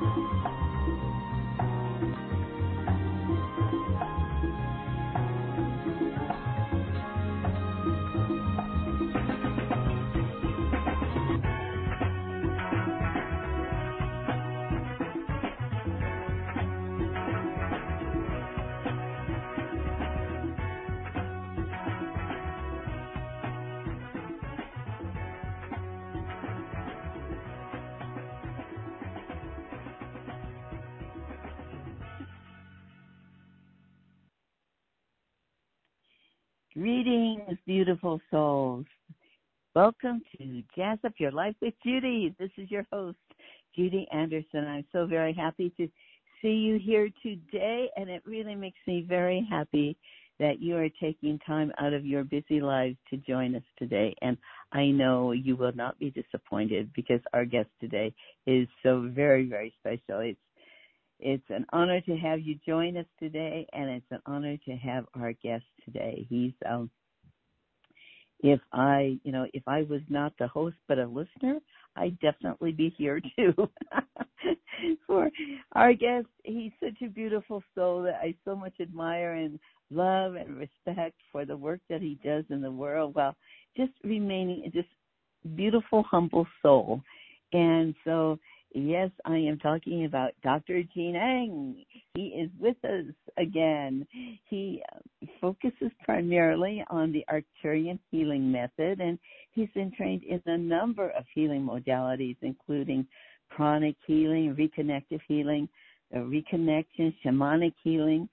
はい。Beautiful souls. Welcome to Jazz Up Your Life with Judy. This is your host, Judy Anderson. I'm so very happy to see you here today, and it really makes me very happy that you are taking time out of your busy lives to join us today. And I know you will not be disappointed because our guest today is so very, very special. It's it's an honor to have you join us today, and it's an honor to have our guest today. He's um, if I, you know, if I was not the host but a listener, I'd definitely be here too. For our guest, he's such a beautiful soul that I so much admire and love and respect for the work that he does in the world while just remaining just beautiful, humble soul. And so Yes, I am talking about Dr. Gene Ang. He is with us again. He uh, focuses primarily on the Arcturian healing method, and he's been trained in a number of healing modalities, including pranic healing, reconnective healing, uh, reconnection, shamanic healing,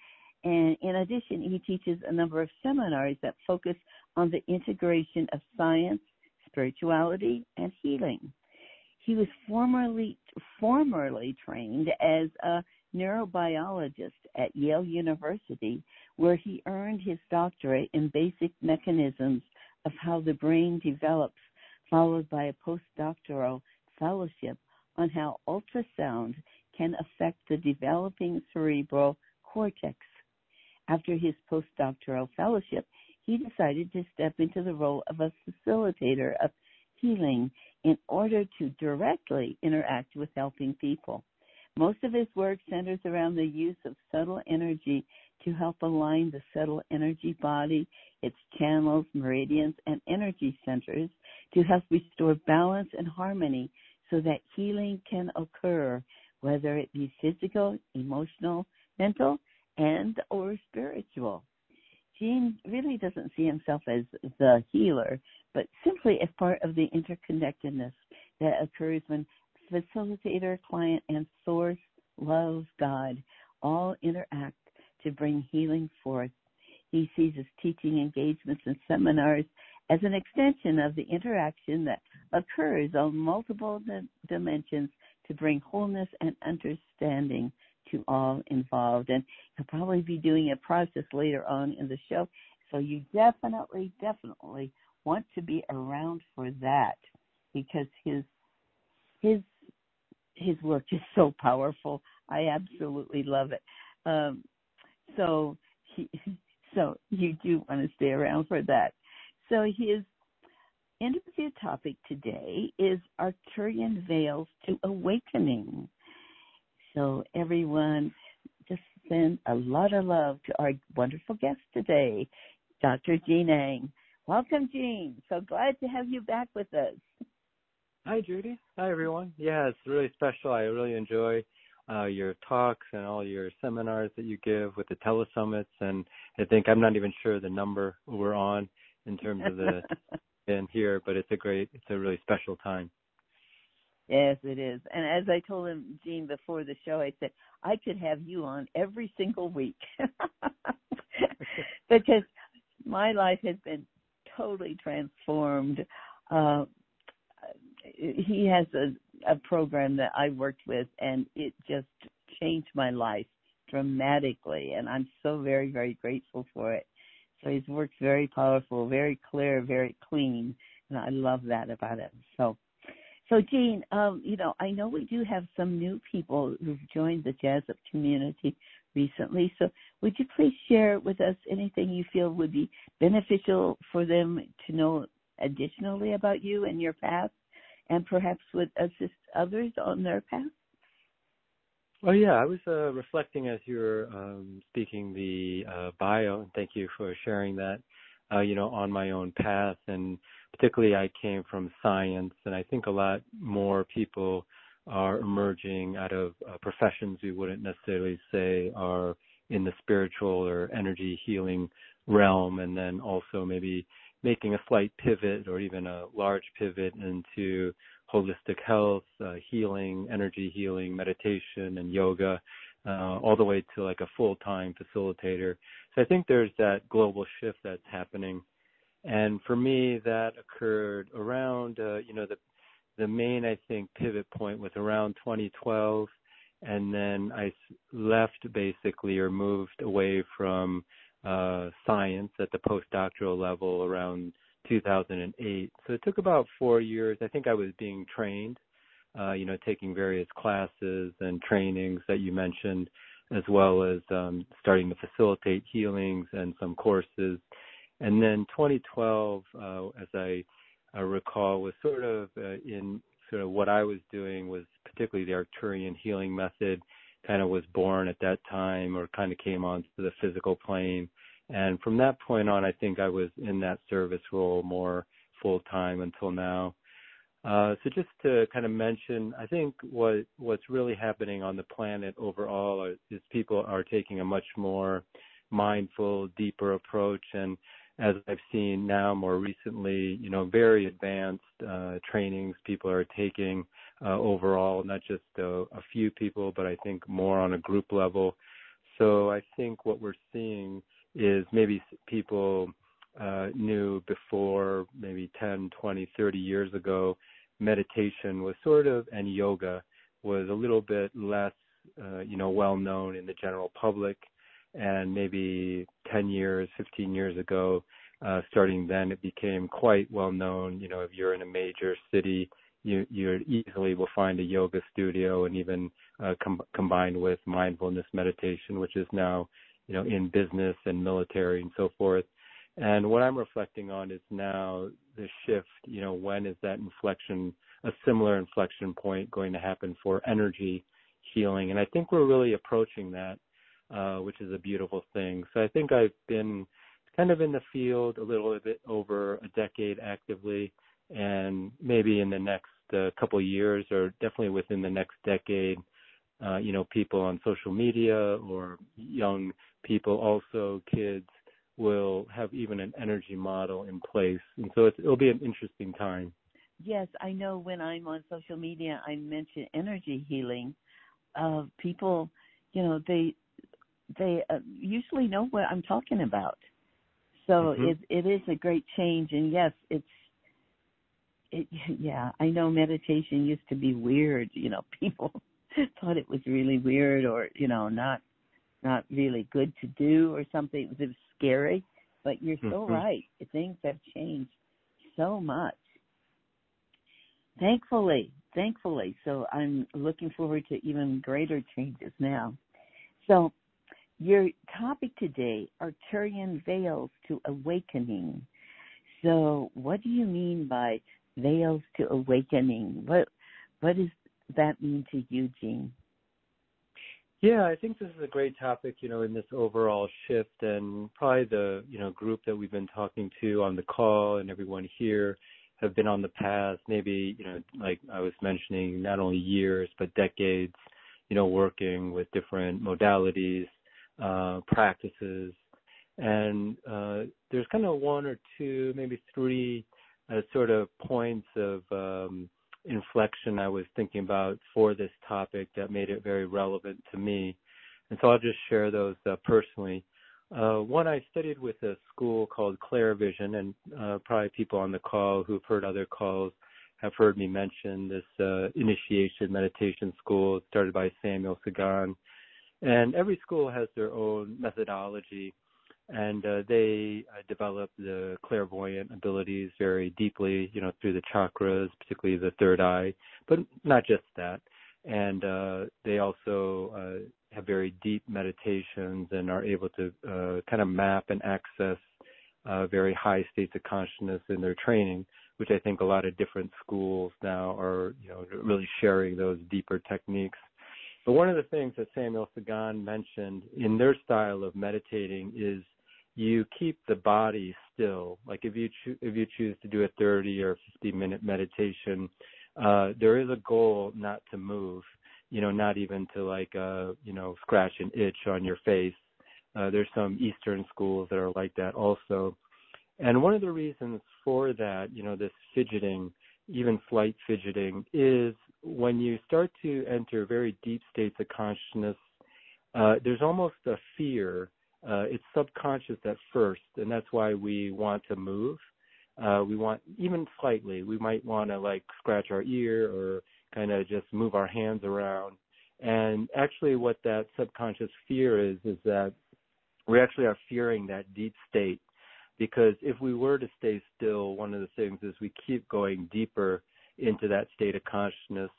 and in addition, he teaches a number of seminars that focus on the integration of science, spirituality, and healing. He was formerly formerly trained as a neurobiologist at Yale University, where he earned his doctorate in basic mechanisms of how the brain develops, followed by a postdoctoral fellowship on how ultrasound can affect the developing cerebral cortex. After his postdoctoral fellowship, he decided to step into the role of a facilitator of healing in order to directly interact with helping people. Most of his work centers around the use of subtle energy to help align the subtle energy body, its channels, meridians, and energy centers to help restore balance and harmony so that healing can occur, whether it be physical, emotional, mental, and or spiritual. Gene really doesn't see himself as the healer, but simply as part of the interconnectedness that occurs when facilitator, client, and source, love, God all interact to bring healing forth. He sees his teaching engagements and seminars as an extension of the interaction that occurs on multiple dimensions to bring wholeness and understanding to all involved. And he'll probably be doing a process later on in the show. So you definitely, definitely want to be around for that because his his his work is so powerful. I absolutely love it. Um, so he, so you do want to stay around for that. So his interview topic today is Arcturian Veils to Awakening. So everyone, just send a lot of love to our wonderful guest today, Dr. Gene Ang. Welcome, Gene. So glad to have you back with us. Hi, Judy. Hi, everyone. Yeah, it's really special. I really enjoy uh, your talks and all your seminars that you give with the telesummits. And I think I'm not even sure the number we're on in terms of the in here, but it's a great, it's a really special time. Yes, it is. And as I told him, Gene, before the show, I said I could have you on every single week because my life has been totally transformed. Uh, he has a, a program that I worked with, and it just changed my life dramatically, and I'm so very, very grateful for it. So his work's very powerful, very clear, very clean, and I love that about him. So, so Gene, um, you know, I know we do have some new people who've joined the Jazz Up community recently. So would you please share with us anything you feel would be beneficial for them to know additionally about you and your path and perhaps would assist others on their path? Oh yeah, I was uh, reflecting as you were um, speaking the uh, bio, and thank you for sharing that. Uh, you know, on my own path, and particularly I came from science, and I think a lot more people are emerging out of uh, professions we wouldn't necessarily say are in the spiritual or energy healing realm, and then also maybe making a slight pivot or even a large pivot into holistic health, uh, healing, energy healing, meditation, and yoga, uh, all the way to like a full-time facilitator. So I think there's that global shift that's happening. And for me, that occurred around, uh, you know, the the main I think pivot point was around 2012, and then I left basically or moved away from uh, science at the postdoctoral level around 2008. So it took about four years. I think I was being trained, uh, you know, taking various classes and trainings that you mentioned, as well as um, starting to facilitate healings and some courses. And then 2012, uh, as I, I recall, was sort of uh, in sort of what I was doing was particularly the Arcturian healing method kind of was born at that time or kind of came onto the physical plane. And from that point on, I think I was in that service role more full time until now. Uh, so just to kind of mention, I think what what's really happening on the planet overall is people are taking a much more mindful, deeper approach, and as I've seen now more recently, you know, very advanced uh, trainings people are taking uh, overall, not just a, a few people, but I think more on a group level. So I think what we're seeing is maybe people uh, knew before, maybe 10, 20, 30 years ago, meditation was sort of, and yoga was a little bit less, uh, you know, well known in the general public. And maybe 10 years, 15 years ago, uh, starting then, it became quite well known. You know, if you're in a major city, you you easily will find a yoga studio, and even uh, com- combined with mindfulness meditation, which is now you know, in business and military and so forth. And what I'm reflecting on is now the shift, you know, when is that inflection, a similar inflection point going to happen for energy healing? And I think we're really approaching that, uh, which is a beautiful thing. So I think I've been kind of in the field a little bit over a decade actively, and maybe in the next uh, couple of years, or definitely within the next decade, uh, you know, people on social media or young people, also kids, will have even an energy model in place. And so it'll be an interesting time. Yes, I know when I'm on social media, I mention energy healing. Uh, people, you know, they they uh, usually know what I'm talking about. So mm-hmm. it it is a great change, and yes, it's it. Yeah, I know meditation used to be weird. You know, people thought it was really weird or you know not not really good to do or something. It was, it was scary, but you're so mm-hmm. right. Things have changed so much. Thankfully, thankfully. So I'm looking forward to even greater changes now. So your topic today, Arcturian veils to awakening. So what do you mean by veils to awakening? What what does that mean to you, Gene? Yeah, I think this is a great topic, you know, in this overall shift and probably the, you know, group that we've been talking to on the call and everyone here have been on the path, maybe, you know, like I was mentioning, not only years, but decades, you know, working with different modalities, uh, practices. And, uh, there's kind of one or two, maybe three, uh, sort of points of, um, inflection I was thinking about for this topic that made it very relevant to me. And so I'll just share those uh, personally. Uh, one I studied with a school called Clairvision, and uh, probably people on the call who've heard other calls have heard me mention this uh, initiation meditation school started by Samuel Sagan. And every school has their own methodology and uh, they uh, develop the clairvoyant abilities very deeply, you know, through the chakras, particularly the third eye, but not just that. And uh, they also uh, have very deep meditations and are able to uh, kind of map and access uh, very high states of consciousness in their training, which I think a lot of different schools now are, you know, really sharing those deeper techniques. But one of the things that Samuel Sagan mentioned in their style of meditating is you keep the body still. Like if you cho- if you choose to do a 30 or 50 minute meditation, uh, there is a goal not to move. You know, not even to like uh, you know scratch an itch on your face. Uh, there's some Eastern schools that are like that also. And one of the reasons for that, you know, this fidgeting, even slight fidgeting, is when you start to enter very deep states of consciousness, uh, there's almost a fear. Uh, it's subconscious at first, and that's why we want to move. Uh, we want, even slightly, we might want to like scratch our ear or kind of just move our hands around. And actually, what that subconscious fear is, is that we actually are fearing that deep state because if we were to stay still, one of the things is we keep going deeper into that state of consciousness.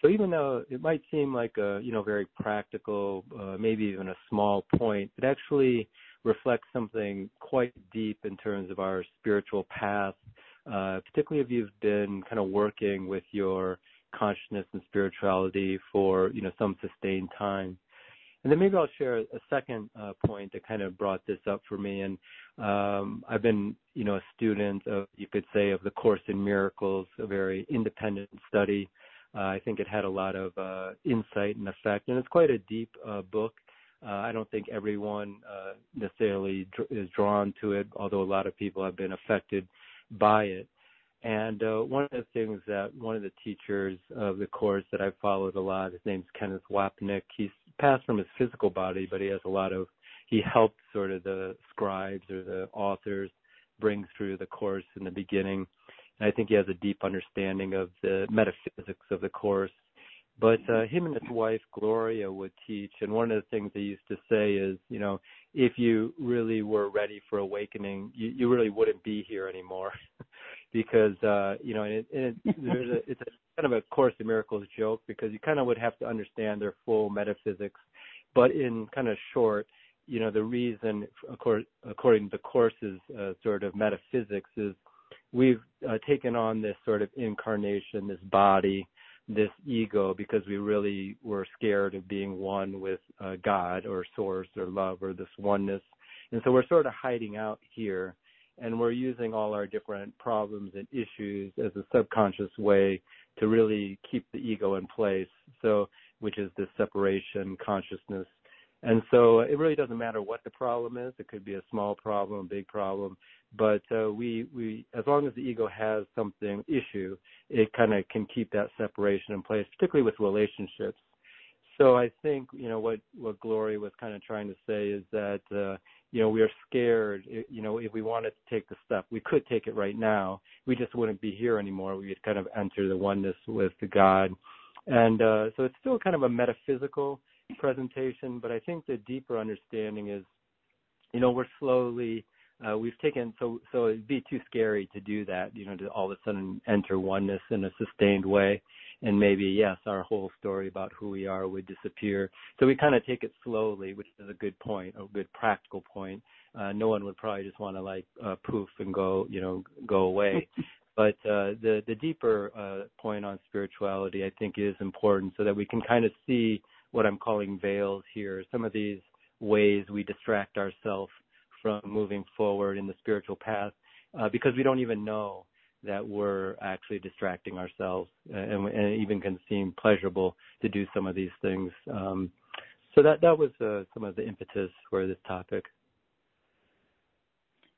So even though it might seem like a you know very practical, uh, maybe even a small point, it actually reflects something quite deep in terms of our spiritual path. Uh, particularly if you've been kind of working with your consciousness and spirituality for you know some sustained time. And then maybe I'll share a second uh, point that kind of brought this up for me. And um, I've been, you know, a student of, you could say, of the Course in Miracles, a very independent study. Uh, I think it had a lot of uh, insight and effect, and it's quite a deep book. I don't think everyone necessarily is drawn to it, although a lot of people have been affected by it. And uh, one of the things that one of the teachers of the course that I've followed a lot, his name's Kenneth Wapnick. He's passed from his physical body, but he has a lot of he helped sort of the scribes or the authors bring through the course in the beginning. And I think he has a deep understanding of the metaphysics of the course. But uh, him and his wife Gloria would teach, and one of the things they used to say is, you know, if you really were ready for awakening, you, you really wouldn't be here anymore, because uh, you know, and it, and it, there's a, it's a kind of a Course in Miracles joke because you kind of would have to understand their full metaphysics, but in kind of short, you know, the reason, according, according to the Course's uh, sort of metaphysics, is we've uh, taken on this sort of incarnation, this body, this ego, because we really were scared of being one with uh, God or Source or love or this oneness, and so we're sort of hiding out here and we're using all our different problems and issues as a subconscious way to really keep the ego in place. So, which is this separation consciousness. And so it really doesn't matter what the problem is. It could be a small problem, a big problem, but uh, we we as long as the ego has something issue, it kind of can keep that separation in place, particularly with relationships. So I think you know what what Gloria was kind of trying to say is that uh, you know, we are scared. You know, if we wanted to take the step, we could take it right now. We just wouldn't be here anymore. We would kind of enter the oneness with the God. And uh, so it's still kind of a metaphysical presentation, but I think the deeper understanding is, you know, we're slowly uh, we've taken so so it'd be too scary to do that, you know, to all of a sudden enter oneness in a sustained way and maybe yes, our whole story about who we are would disappear. So we kind of take it slowly, which is a good point, a good practical point. Uh, no one would probably just want to like uh, poof and go, you know, go away. but uh, the the deeper uh, point on spirituality, I think, is important, so that we can kind of see what I'm calling veils here. Some of these ways we distract ourselves from moving forward in the spiritual path uh, because we don't even know that we're actually distracting ourselves, and, and it even can seem pleasurable to do some of these things. Um, so that that was uh, some of the impetus for this topic.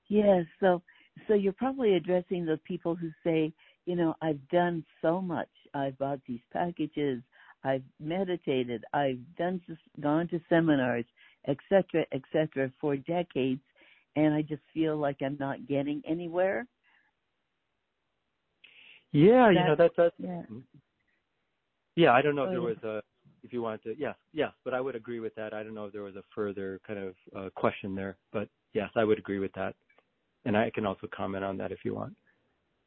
Yes, so so you're probably addressing the people who say, you know, I've done so much. I've bought these packages. I've meditated. I've done gone to seminars, etc., etc., for decades, and I just feel like I'm not getting anywhere. Yeah, you know that that's yeah. Yeah, I don't know if oh, there was a if you wanted to yes, yes, but I would agree with that. I don't know if there was a further kind of uh, question there, but yes, I would agree with that. And I can also comment on that if you want.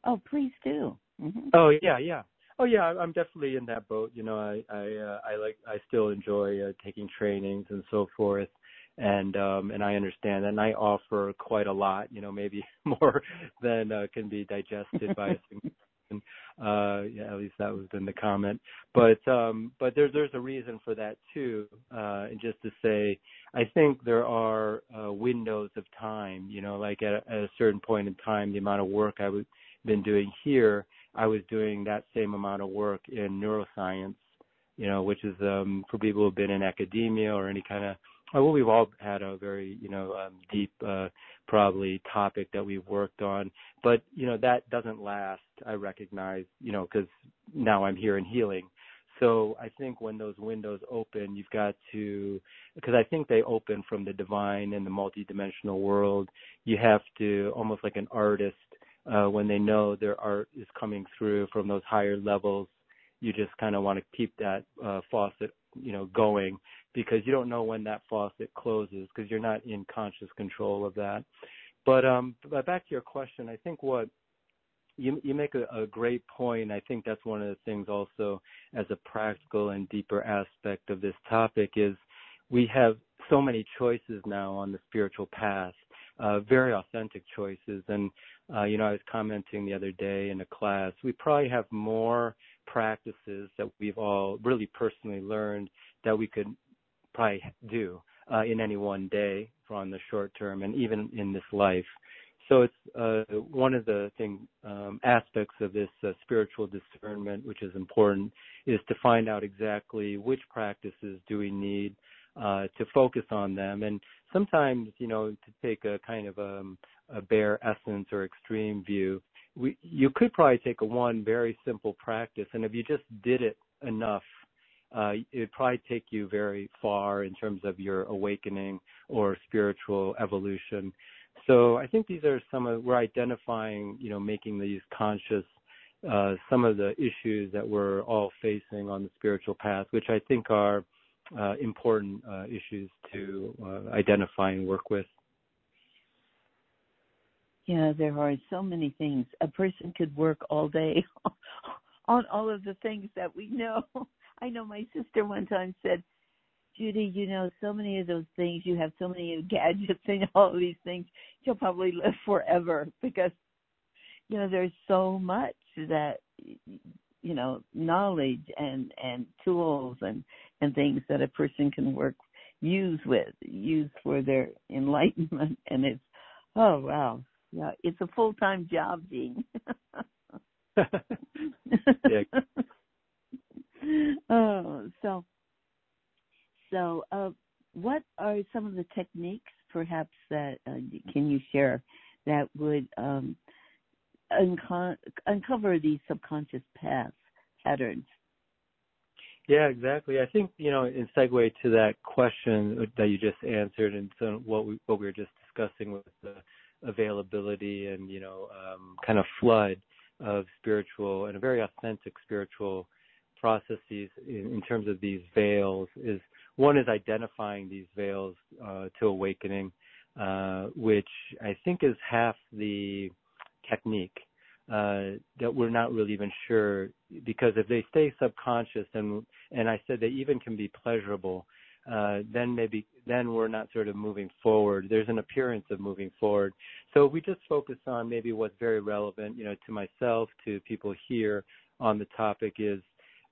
Oh, please do. Mm-hmm. Oh yeah, yeah. Oh yeah, I'm definitely in that boat. You know, I I uh, I like I still enjoy uh, taking trainings and so forth, and um and I understand and I offer quite a lot. You know, maybe more than uh, can be digested by a single uh, yeah, at least that was in the comment. But um, but there's there's a reason for that too. Uh, and just to say, I think there are uh, windows of time. You know, like at, at a certain point in time, the amount of work I was been doing here, I was doing that same amount of work in neuroscience. You know, which is um, for people who've been in academia or any kind of well, we've all had a very, you know, um, deep, uh, probably topic that we've worked on, but you know that doesn't last. I recognize, you know, because now I'm here in healing. So I think when those windows open, you've got to, because I think they open from the divine and the multidimensional world. You have to almost like an artist uh, when they know their art is coming through from those higher levels. You just kind of want to keep that uh, faucet, you know, going because you don't know when that faucet closes because you're not in conscious control of that. But um, but back to your question, I think what you you make a, a great point. I think that's one of the things also as a practical and deeper aspect of this topic is we have so many choices now on the spiritual path, uh, very authentic choices. And uh, you know, I was commenting the other day in a class, we probably have more practices that we've all really personally learned that we could probably do uh, in any one day on the short term and even in this life. So it's uh, one of the thing um, aspects of this uh, spiritual discernment, which is important, is to find out exactly which practices do we need uh, to focus on them. And sometimes, you know, to take a kind of um, a bare essence or extreme view, we, you could probably take a one very simple practice, and if you just did it enough uh, it'd probably take you very far in terms of your awakening or spiritual evolution. So I think these are some of we're identifying, you know, making these conscious uh, some of the issues that we're all facing on the spiritual path, which I think are uh, important uh, issues to uh, identify and work with. Yeah, there are so many things. A person could work all day on all of the things that we know I know my sister one time said, Judy, you know, so many of those things, you have so many gadgets and all of these things, you'll probably live forever because, you know, there's so much that, you know, knowledge and, and tools and, and things that a person can work, use with, use for their enlightenment. And it's, oh, wow. Yeah, it's a full-time job, Dean. oh, so so uh, what are some of the techniques, perhaps that uh, can you share that would um, unco- uncover these subconscious paths patterns? Yeah, exactly. I think you know, in segue to that question that you just answered, and so what we what we were just discussing with the availability and you know, um, kind of flood of spiritual and a very authentic spiritual processes in, in, terms of these veils is one is identifying these veils uh, to awakening, uh, which I think is half the technique. Uh, that we're not really even sure because if they stay subconscious and and I said they even can be pleasurable, uh, then maybe then we're not sort of moving forward. There's an appearance of moving forward. So we just focus on maybe what's very relevant, you know, to myself, to people here on the topic is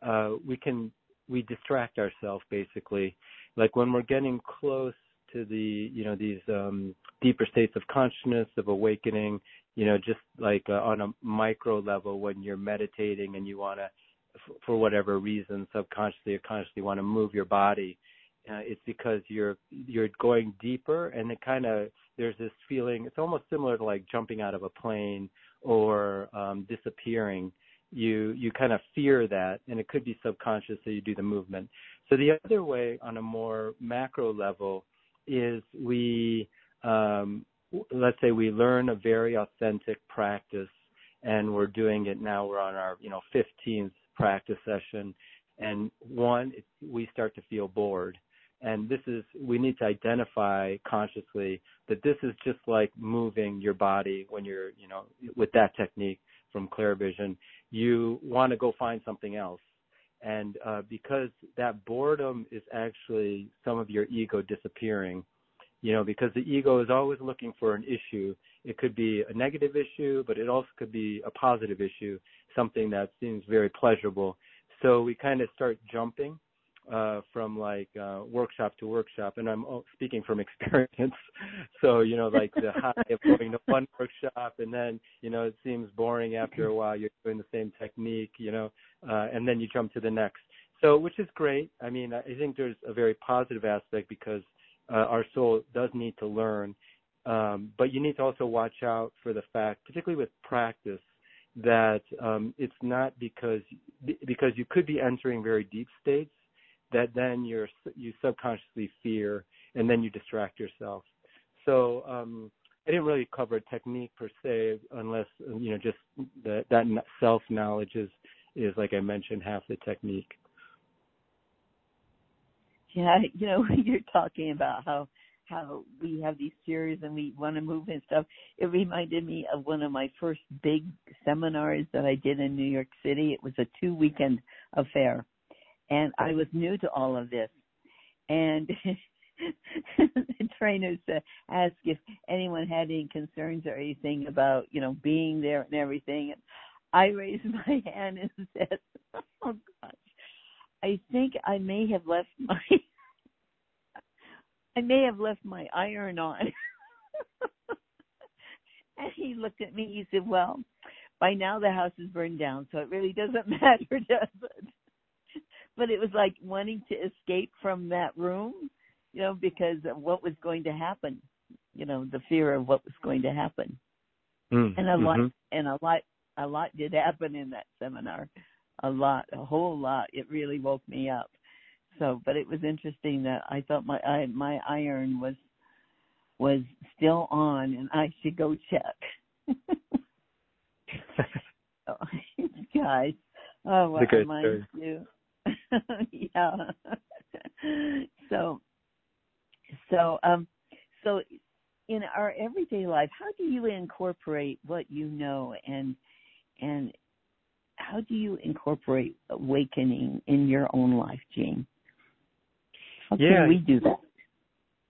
uh, we can we distract ourselves basically. Like when we're getting close to the you know these um, deeper states of consciousness of awakening, you know, just like uh, on a micro level when you're meditating and you want to, for whatever reason, subconsciously or consciously want to move your body. Uh, it's because you're you're going deeper, and it kind of there's this feeling. It's almost similar to like jumping out of a plane or um, disappearing you you kind of fear that and it could be subconscious so you do the movement so the other way on a more macro level is we um, let's say we learn a very authentic practice and we're doing it now we're on our you know 15th practice session and one we start to feel bored and this is we need to identify consciously that this is just like moving your body when you're you know with that technique from vision you want to go find something else. And uh, because that boredom is actually some of your ego disappearing, you know, because the ego is always looking for an issue. It could be a negative issue, but it also could be a positive issue. something that seems very pleasurable. So we kind of start jumping uh, from like uh, workshop to workshop, and I'm speaking from experience. so you know, like the high of going to one workshop, and then you know it seems boring after a while. You're doing the same technique, you know, uh, and then you jump to the next. So, which is great. I mean, I think there's a very positive aspect because uh, our soul does need to learn, um, but you need to also watch out for the fact, particularly with practice, that um, it's not because because you could be entering very deep states that then you're you subconsciously fear and then you distract yourself. So um, I didn't really cover technique per se, unless you know just that that self knowledge is is like I mentioned half the technique. Yeah, you know, you're talking about how how we have these fears and we want to move and stuff. It reminded me of one of my first big seminars that I did in New York City. It was a two weekend affair and I was new to all of this. And the trainers uh, asked if anyone had any concerns or anything about, you know, being there and everything. And I raised my hand and said, "Oh gosh, I think I may have left my, I may have left my iron on." and he looked at me. He said, "Well, by now the house is burned down, so it really doesn't matter, does it?" But it was like wanting to escape from that room, you know, because of what was going to happen, you know, the fear of what was going to happen. Mm, and a mm-hmm. lot and a lot a lot did happen in that seminar. A lot, a whole lot. It really woke me up. So, but it was interesting that I thought my I, my iron was was still on and I should go check. oh, guys, oh, what reminds you? yeah. so, so, um, so in our everyday life, how do you incorporate what you know and and how do you incorporate awakening in your own life, Gene? How yeah. can we do that?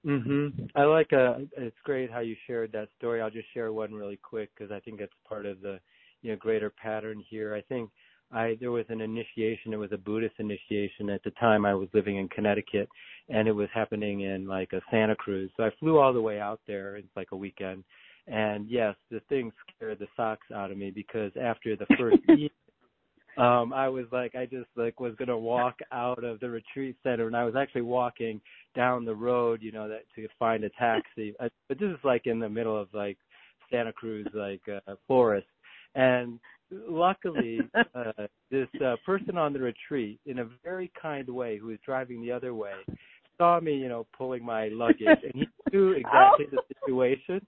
Mhm. I like uh it's great how you shared that story. I'll just share one really quick because I think it's part of the you know greater pattern here. I think I there was an initiation. It was a Buddhist initiation at the time. I was living in Connecticut, and it was happening in like a Santa Cruz. So I flew all the way out there. It's like a weekend, and yes, the thing scared the socks out of me because after the first evening, um, I was like, I just like was gonna walk out of the retreat center, and I was actually walking down the road, you know, that to find a taxi. But this is like in the middle of like Santa Cruz, like uh, forest, and luckily, uh, this uh, person on the retreat, in a very kind way, who was driving the other way, saw me, you know, pulling my luggage, and he knew exactly oh. the situation.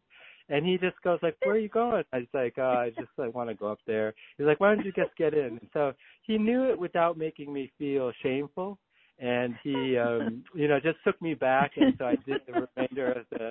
And he just goes like, "Where are you going?" I was like, oh, "I just like want to go up there." He's like, "Why don't you just get in?" And so he knew it without making me feel shameful and he um you know just took me back and so I did the remainder of the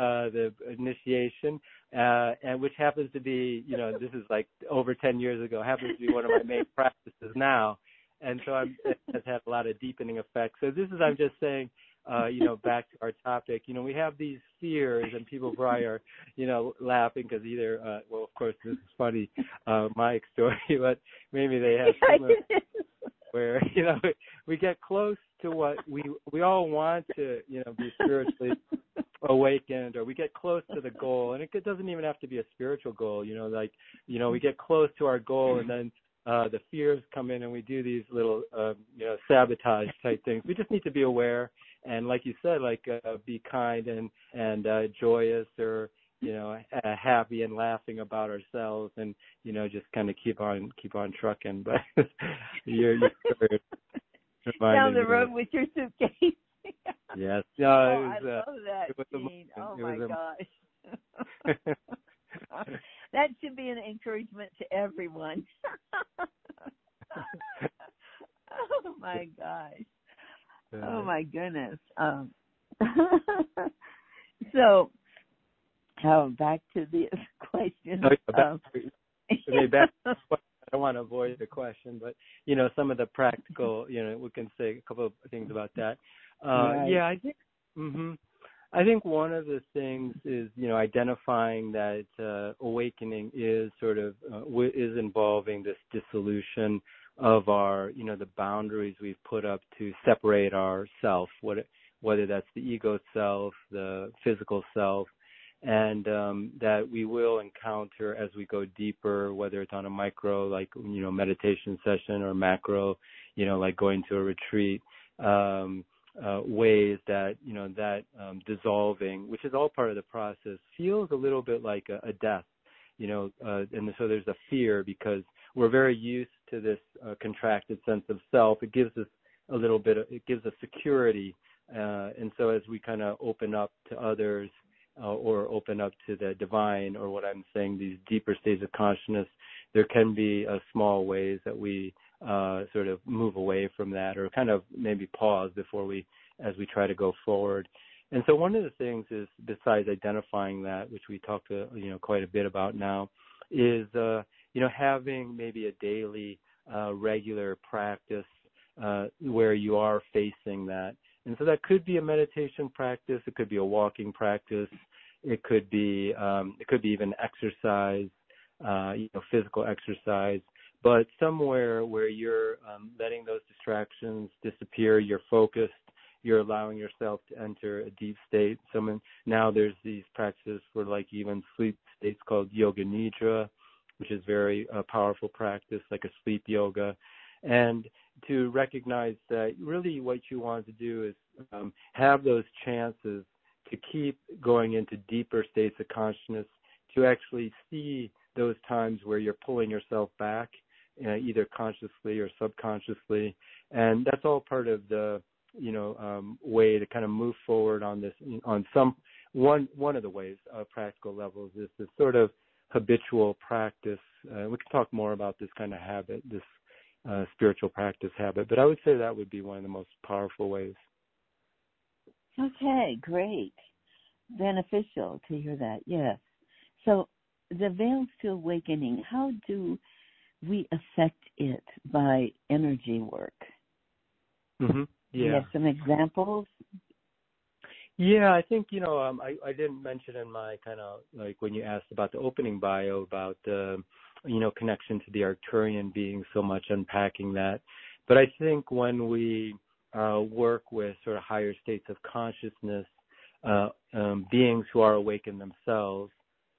uh the initiation uh and which happens to be you know this is like over 10 years ago happens to be one of my main practices now. And so I'm it has had a lot of deepening effects. So this is I'm just saying uh, you know, back to our topic, you know, we have these fears and people probably are, you know, laughing because either, uh, well, of course, this is funny, uh, my story, but maybe they have similar, where you know we get close to what we we all want to you know be spiritually awakened or we get close to the goal and it doesn't even have to be a spiritual goal you know like you know we get close to our goal and then uh the fears come in and we do these little uh, you know sabotage type things. We just need to be aware and like you said like uh, be kind and and uh joyous or you know uh, happy and laughing about ourselves and you know just kind of keep on keep on trucking. But you're, you're down the road with your suitcase. Yes. No oh, was, I love uh, that it Gene. oh my gosh. That should be an encouragement to everyone. Oh my gosh. Oh my goodness. Um so Oh, back to the question. Okay, back, um, back I don't want to avoid the question, but you know, some of the practical, you know, we can say a couple of things about that. Uh right. yeah, I think mhm. I think one of the things is, you know, identifying that uh, awakening is sort of uh, w- is involving this dissolution of our, you know, the boundaries we've put up to separate our self, what, whether that's the ego self, the physical self, and um, that we will encounter as we go deeper, whether it's on a micro, like you know, meditation session, or macro, you know, like going to a retreat. Um, uh, ways that you know that um, dissolving, which is all part of the process, feels a little bit like a, death, you know, uh, and so there's a fear because we're very used to this uh, contracted sense of self. It gives us a little bit, of, it gives us security, and so as we kind of open up to others uh, or open up to the divine, or what I'm saying, these deeper states of consciousness, there can be uh, small ways that we uh, sort of move away from that or kind of maybe pause before we as we try to go forward. And so one of the things is besides identifying that, which we talked to, you know quite a bit about now, is uh, you know having maybe a daily uh, regular practice uh, where you are facing that. And so that could be a meditation practice, it could be a walking practice, it could be um, it could be even exercise, uh, you know, physical exercise but somewhere where you're um, letting those distractions disappear, you're focused, you're allowing yourself to enter a deep state. So now there's these practices for like even sleep states called yoga nidra, which is very uh, powerful practice, like a sleep yoga, and to recognize that really what you want to do is um, have those chances to keep going into deeper states of consciousness, to actually see those times where you're pulling yourself back uh, either consciously or subconsciously, and that's all part of the you know um, way to kind of move forward on this on some one one of the ways uh, practical levels is this sort of habitual practice. Uh, we can talk more about this kind of habit, this uh, spiritual practice habit, but I would say that would be one of the most powerful ways. Okay, great. Beneficial to hear that, yes. So the veils to awakening, how do we affect it by energy work. Mm-hmm. Yeah. You have some examples? Yeah, I think you know um, I I didn't mention in my kind of like when you asked about the opening bio about the you know connection to the Arcturian being so much unpacking that, but I think when we uh, work with sort of higher states of consciousness, uh, um, beings who are awakened themselves,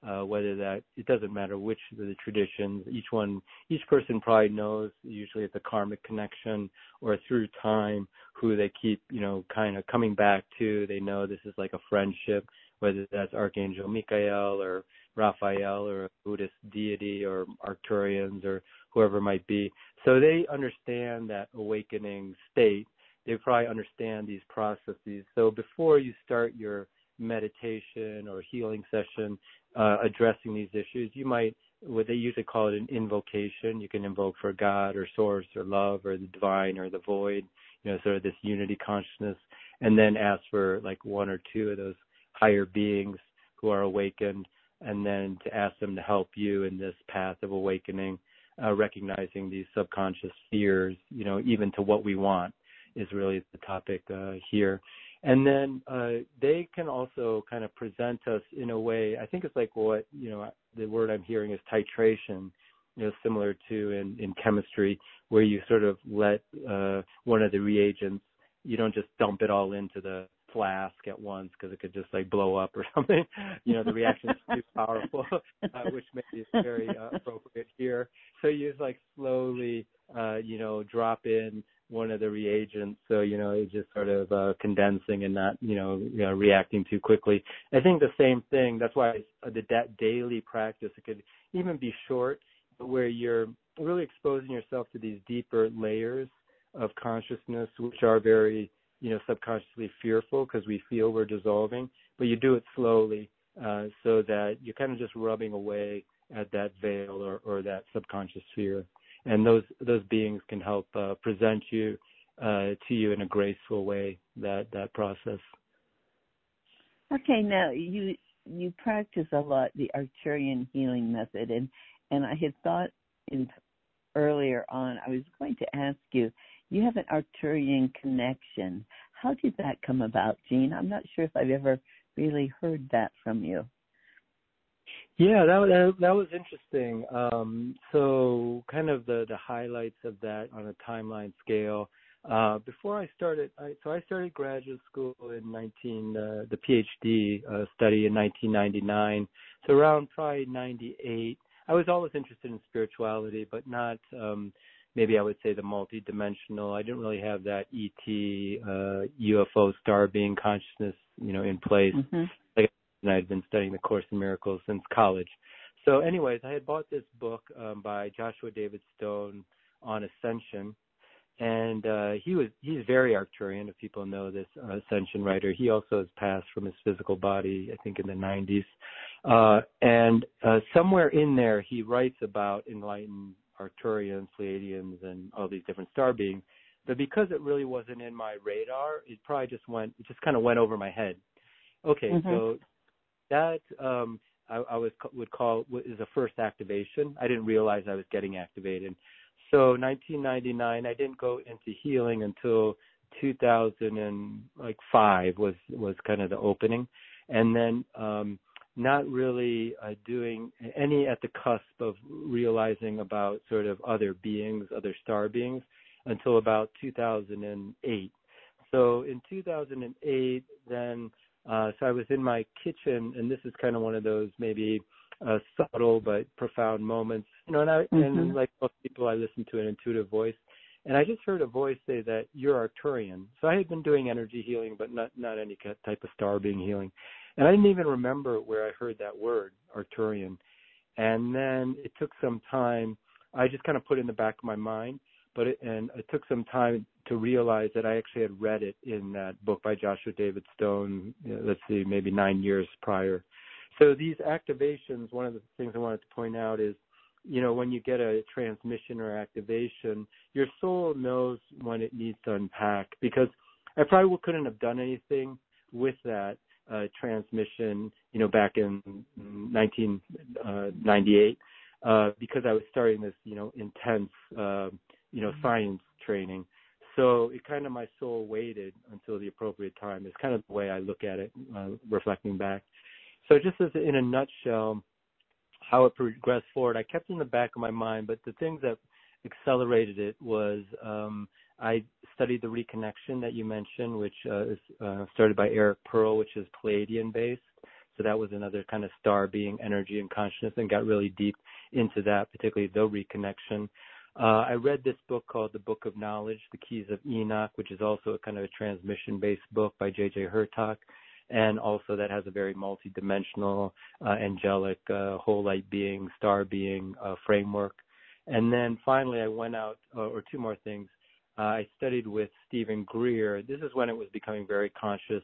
uh, whether that it doesn't matter which of the traditions each one each person probably knows usually it's a karmic connection or through time who they keep you know kind of coming back to. They know this is like a friendship whether that's archangel michael or raphael or a buddhist deity or arcturians or whoever it might be so they understand that awakening state they probably understand these processes so before you start your meditation or healing session uh, addressing these issues. You might, what they usually call it an invocation. You can invoke for God or source or love or the divine or the void, you know, sort of this unity consciousness, and then ask for like one or two of those higher beings who are awakened, and then to ask them to help you in this path of awakening, uh, recognizing these subconscious fears, you know, even to what we want is really the topic uh, here. And then uh, they can also kind of present us in a way. I think it's like what you know. The word I'm hearing is titration. You know, similar to in in chemistry, where you sort of let uh, one of the reagents. You don't just dump it all into the flask at once because it could just like blow up or something. You know, the reaction is too powerful, uh, which maybe is very uh, appropriate here. So you just like slowly, uh, you know, drop in one of the reagents, so you know it's just sort of uh, condensing and not you know, you know reacting too quickly. I think the same thing. That's why the that daily practice it could even be short, but where you're really exposing yourself to these deeper layers of consciousness, which are very you know subconsciously fearful because we feel we're dissolving, but you do it slowly uh, so that you're kind of just rubbing away at that veil or, or that subconscious fear and those those beings can help uh, present you uh, to you in a graceful way. That that process. Okay, now you you practice a lot the Arcturian healing method, and and I had thought in earlier on I was going to ask you. You have an Arcturian connection. How did that come about, Gene? I'm not sure if I've ever really heard that from you. Yeah, that that, that was interesting. Um, so, kind of the the highlights of that on a timeline scale. Uh, before I started, I, so I started graduate school in 19, uh, the PhD uh, study in 1999. So around probably 98. I was always interested in spirituality, but not um, maybe I would say the multi-dimensional. I didn't really have that ET, uh, UFO, star being consciousness, you know, in place. Mm-hmm. Like I had been studying the Course in Miracles since college. So, anyways, I had bought this book um, by Joshua David Stone on ascension, and uh, he was he's very Arcturian. If people know this uh, ascension writer, he also has passed from his physical body, I think, in the 90s. Uh, and uh, somewhere in there, he writes about enlightened Arcturians, Pleiadians, and all these different star beings. But because it really wasn't in my radar, it probably just went, it just kind of went over my head. Okay, mm-hmm. so that um, I, I was would call is a first activation. I didn't realize I was getting activated. So 1999, I didn't go into healing until 2005 was was kind of the opening, and then um, not really uh, doing any at the cusp of realizing about sort of other beings, other star beings, until about 2008. So in 2008, then, uh, so I was in my kitchen, and this is kind of one of those maybe uh, subtle but profound moments, you know. And I, mm-hmm. and like most people, I listen to an intuitive voice, and I just heard a voice say that you're Arcturian. So I had been doing energy healing, but not not any type of star being healing. And I didn't even remember where I heard that word, Arcturian. And then it took some time. I just kind of put it in the back of my mind, but it, and it took some time to realize that I actually had read it in that book by Joshua David Stone. You know, let's see, maybe nine years prior. So these activations, one of the things I wanted to point out is, you know, when you get a transmission or activation, your soul knows when it needs to unpack because I probably couldn't have done anything with that uh, transmission, you know, back in 1998, uh, uh, because I was starting this, you know, intense, uh, you know, mm-hmm. science training. So it kind of my soul waited until the appropriate time. It's kind of the way I look at it, uh, reflecting back. So just as in a nutshell, how it progressed forward, I kept in the back of my mind, but the things that accelerated it was um, I studied the reconnection that you mentioned, which uh, is uh, started by Eric Pearl, which is Pleiadian based. So that was another kind of star being energy and consciousness and got really deep into that, particularly the reconnection. Uh, I read this book called The Book of Knowledge, The Keys of Enoch, which is also a kind of a transmission based book by J.J. Hurtak. And also that has a very multidimensional, angelic, whole light being, star being framework. And then finally, I went out, or two more things. I studied with Steven Greer. This is when it was becoming very conscious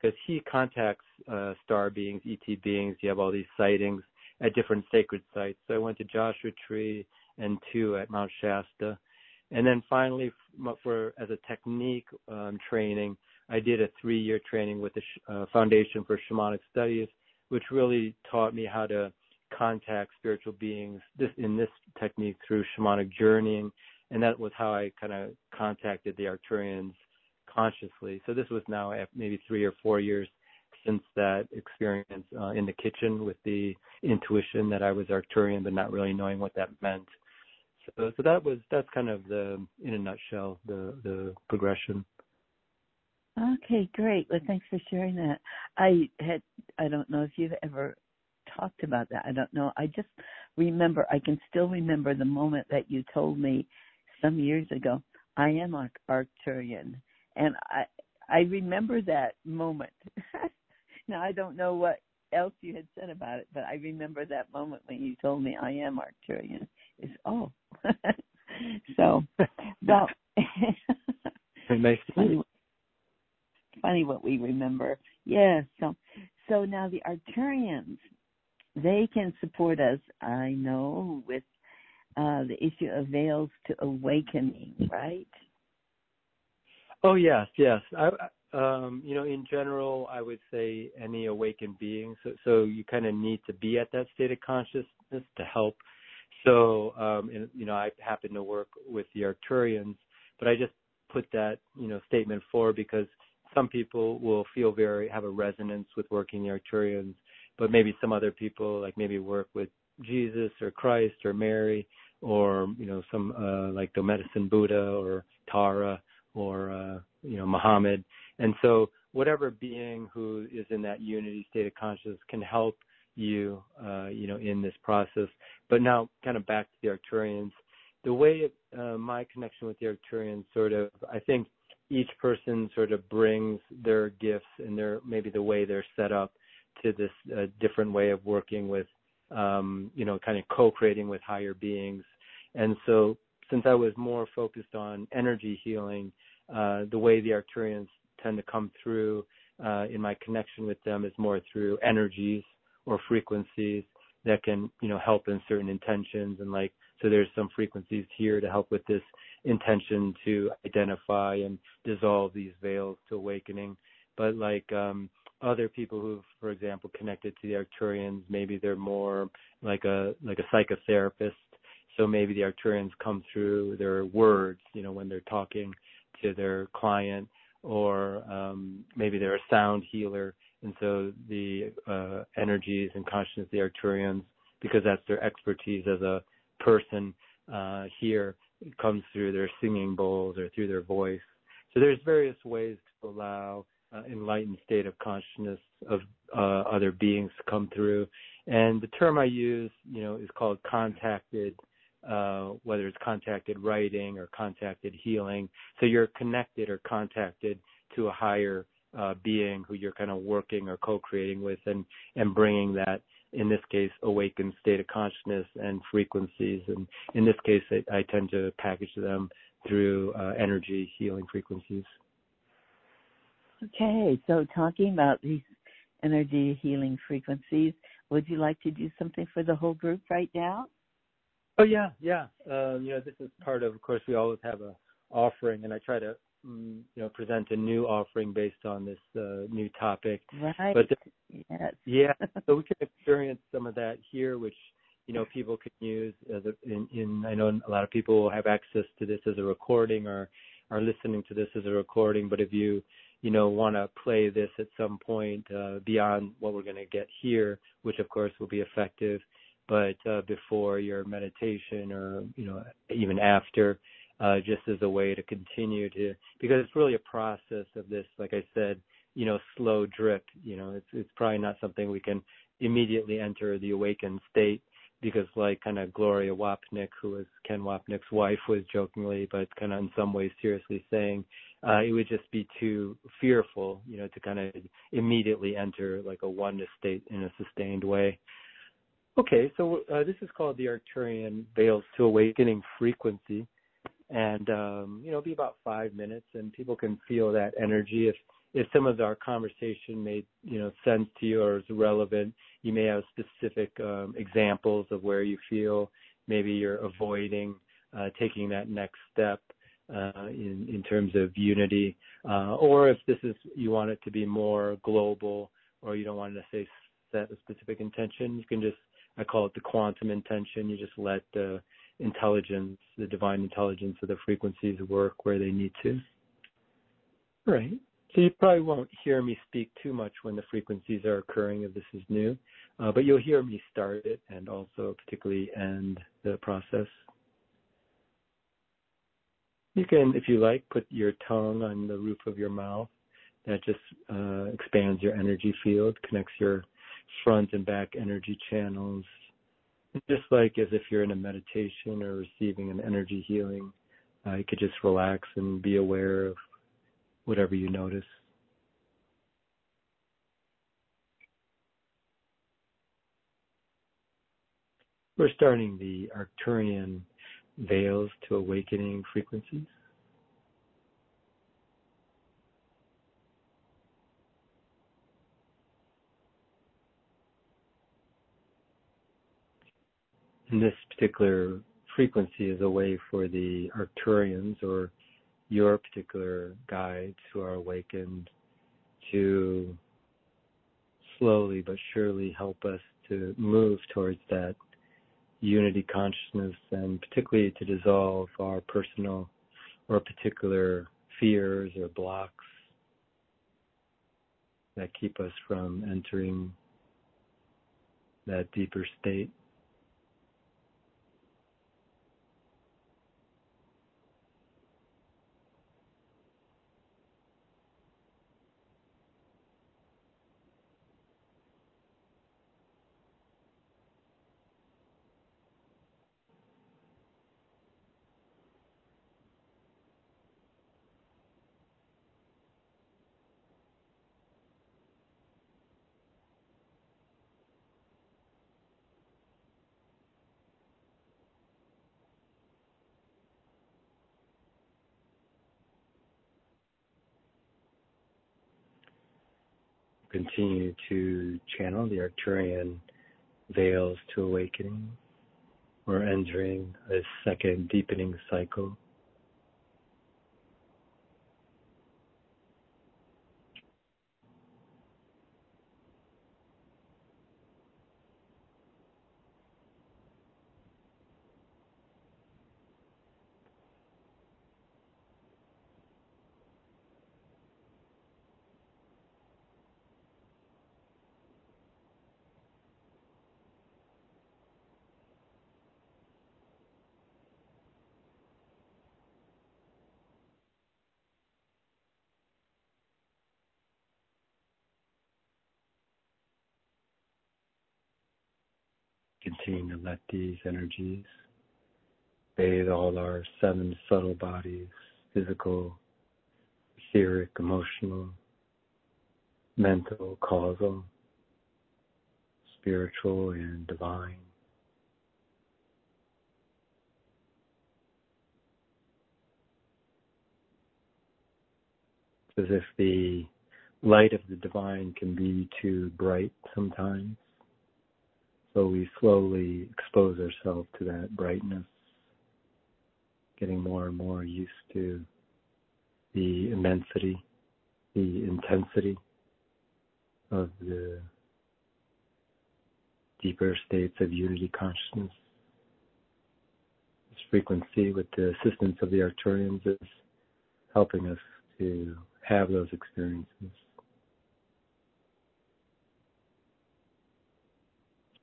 because he contacts uh, star beings, ET beings. You have all these sightings at different sacred sites. So I went to Joshua Tree and two at Mount Shasta. And then finally, for as a technique um, training, I did a three-year training with the uh, Foundation for Shamanic Studies, which really taught me how to contact spiritual beings this, in this technique through shamanic journeying and that was how I kind of contacted the Arcturians consciously. So this was now maybe three or four years since that experience uh, in the kitchen with the intuition that I was Arcturian, but not really knowing what that meant. So, so that was that's kind of the in a nutshell the the progression. Okay, great. Well, thanks for sharing that. I had I don't know if you've ever talked about that. I don't know. I just remember I can still remember the moment that you told me some years ago, I am an Arcturian, and I I remember that moment. now I don't know what else you had said about it, but I remember that moment when you told me I am Arcturian. Is oh, so well. nice funny, funny what we remember. Yeah. So so now the Arcturians, they can support us. I know with uh, the issue of veils to awakening, right? Oh yes, yes. I, um, you know, in general, I would say any awakened being. So, so you kind of need to be at that state of consciousness to help. So, um, and, you know, I happen to work with the Arcturians, but I just put that, you know, statement forward because some people will feel very have a resonance with working the Arcturians, but maybe some other people like maybe work with Jesus or Christ or Mary or you know some uh, like the medicine Buddha or Tara or uh, you know Muhammad, and so whatever being who is in that unity state of consciousness can help you uh, you know in this process. But now, kind of back to the Arcturians, the way uh, my connection with the Arcturians sort of I think each person sort of brings their gifts and their maybe the way they're set up to this uh, different way of working with um, you know kind of co-creating with higher beings and so since I was more focused on energy healing, uh, the way the Arcturians tend to come through uh, in my connection with them is more through energies or frequencies that can, you know, help in certain intentions and like so there's some frequencies here to help with this intention to identify and dissolve these veils to awakening. But like um other people who've, for example, connected to the Arcturians, maybe they're more like a like a psychotherapist so maybe the Arcturians come through their words, you know, when they're talking to their client, or um, maybe they're a sound healer, and so the uh, energies and consciousness of the Arcturians, because that's their expertise as a person uh, here, comes through their singing bowls or through their voice. So there's various ways to allow uh, enlightened state of consciousness of uh, other beings come through. And the term I use, you know, is called contacted uh, whether it's contacted writing or contacted healing. So you're connected or contacted to a higher uh, being who you're kind of working or co-creating with, and and bringing that in this case awakened state of consciousness and frequencies. And in this case, I, I tend to package them through uh, energy healing frequencies. Okay, so talking about these energy healing frequencies, would you like to do something for the whole group right now? Oh yeah, yeah. Um, you know, this is part of. Of course, we always have a offering, and I try to, mm, you know, present a new offering based on this uh, new topic. Right. But yes. yeah, so we can experience some of that here, which you know people can use as a, in, in. I know a lot of people will have access to this as a recording or are listening to this as a recording. But if you you know want to play this at some point uh, beyond what we're going to get here, which of course will be effective but uh, before your meditation or you know even after uh, just as a way to continue to because it's really a process of this like i said you know slow drip you know it's it's probably not something we can immediately enter the awakened state because like kind of gloria wapnick who was ken wapnick's wife was jokingly but kind of in some ways seriously saying it would just be too fearful you know to kind of immediately enter like a oneness state in a sustained way. Okay, so uh, this is called the Arcturian Veils to Awakening Frequency, and um, you know, it'll be about five minutes, and people can feel that energy. If if some of our conversation made you know sense to you or is relevant, you may have specific um, examples of where you feel maybe you're avoiding uh, taking that next step. uh, in in terms of unity, uh, or if this is you want it to be more global, or you don't want to say set a specific intention, you can just I call it the quantum intention. You just let the intelligence, the divine intelligence of the frequencies work where they need to. Right. So you probably won't hear me speak too much when the frequencies are occurring if this is new, uh, but you'll hear me start it and also particularly end the process. You can, if you like, put your tongue on the roof of your mouth. That just uh, expands your energy field, connects your front and back energy channels. Just like as if you're in a meditation or receiving an energy healing, uh, you could just relax and be aware of whatever you notice. We're starting the Arcturian veils to awakening frequencies. And this particular frequency is a way for the Arcturians or your particular guides who are awakened to slowly but surely help us to move towards that unity consciousness and particularly to dissolve our personal or particular fears or blocks that keep us from entering that deeper state. Continue to channel the Arcturian veils to awakening. We're entering a second deepening cycle. To let these energies bathe all our seven subtle bodies physical, etheric, emotional, mental, causal, spiritual, and divine. It's as if the light of the divine can be too bright sometimes. So we slowly expose ourselves to that brightness, getting more and more used to the immensity, the intensity of the deeper states of unity consciousness. This frequency, with the assistance of the Arcturians, is helping us to have those experiences.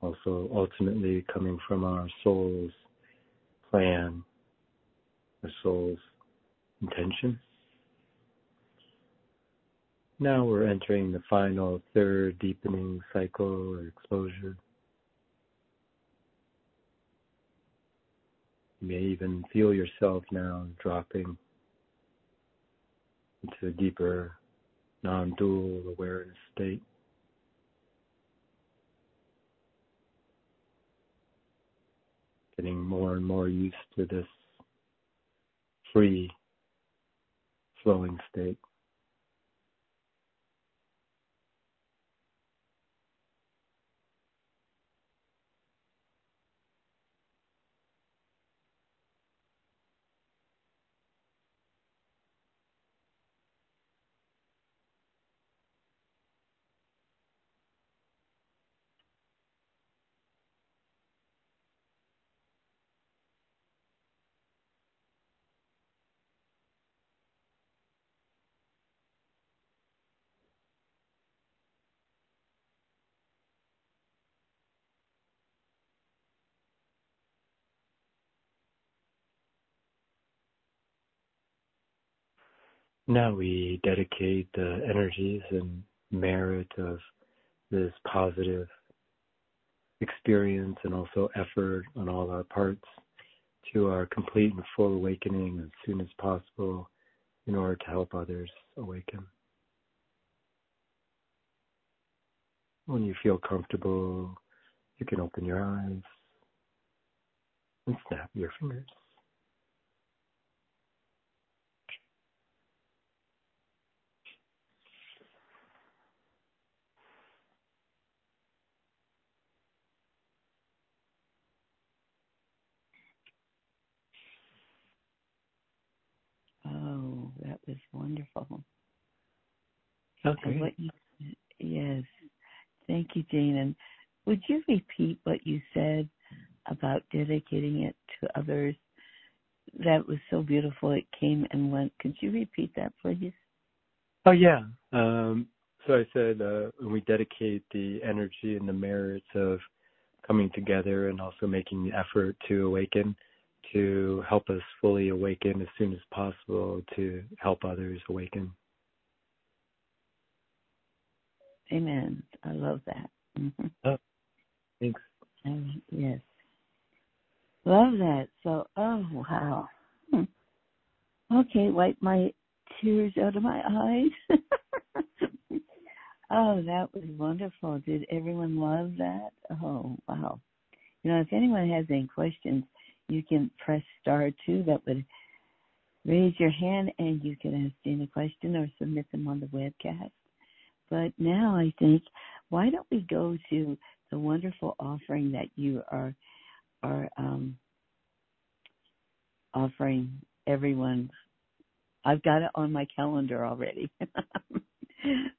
Also ultimately coming from our soul's plan, our soul's intention. Now we're entering the final third deepening cycle or exposure. You may even feel yourself now dropping into a deeper non dual awareness state. Getting more and more used to this free flowing state. Now we dedicate the energies and merit of this positive experience and also effort on all our parts to our complete and full awakening as soon as possible in order to help others awaken. When you feel comfortable, you can open your eyes and snap your fingers. Oh, that was wonderful. Okay. What you, yes. Thank you, Gene. And would you repeat what you said about dedicating it to others? That was so beautiful. It came and went. Could you repeat that, please? Oh, yeah. Um, so I said uh, when we dedicate the energy and the merits of coming together and also making the effort to awaken to help us fully awaken as soon as possible to help others awaken. Amen. I love that. Mm-hmm. Oh, thanks. Um, yes. Love that. So, oh, wow. Hmm. Okay, wipe my tears out of my eyes. oh, that was wonderful. Did everyone love that? Oh, wow. You know, if anyone has any questions, you can press star two. That would raise your hand and you can ask Jane a question or submit them on the webcast. But now I think, why don't we go to the wonderful offering that you are are um, offering everyone. I've got it on my calendar already.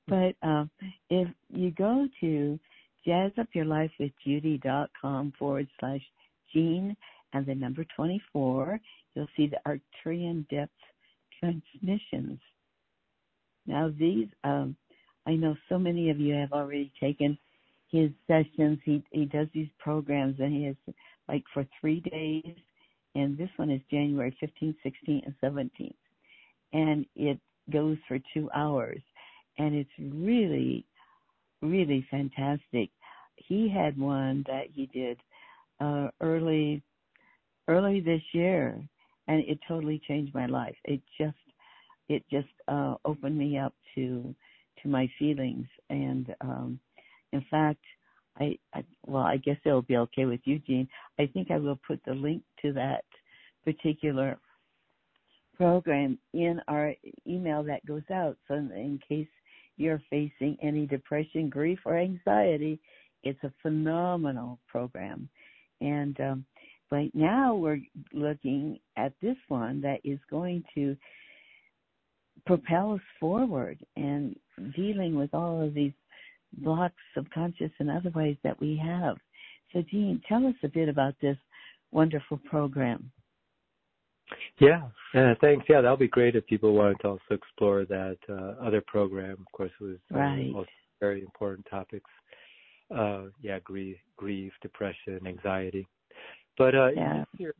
but um, if you go to jazzupyourlifewithjudy.com forward slash Gene and the number 24, you'll see the Arcturian Depth transmissions. Now these, um, I know so many of you have already taken his sessions. He he does these programs and he has like for three days, and this one is January 15th, 16th, and 17th, and it goes for two hours, and it's really, really fantastic. He had one that he did uh, early early this year, and it totally changed my life. It just it just uh, opened me up to to my feelings, and um, in fact, I, I well, I guess it'll be okay with you, Gene. I think I will put the link to that particular program in our email that goes out. So in case you're facing any depression, grief, or anxiety, it's a phenomenal program. And um, right now we're looking at this one that is going to propel us forward and dealing with all of these blocks, subconscious and other ways that we have. So Gene, tell us a bit about this wonderful program. Yeah, uh, thanks. Yeah, that'll be great if people wanted to also explore that uh, other program. Of course, it was uh, right. most very important topics. Uh, yeah, grief, grief, depression, anxiety. But uh, yeah, year,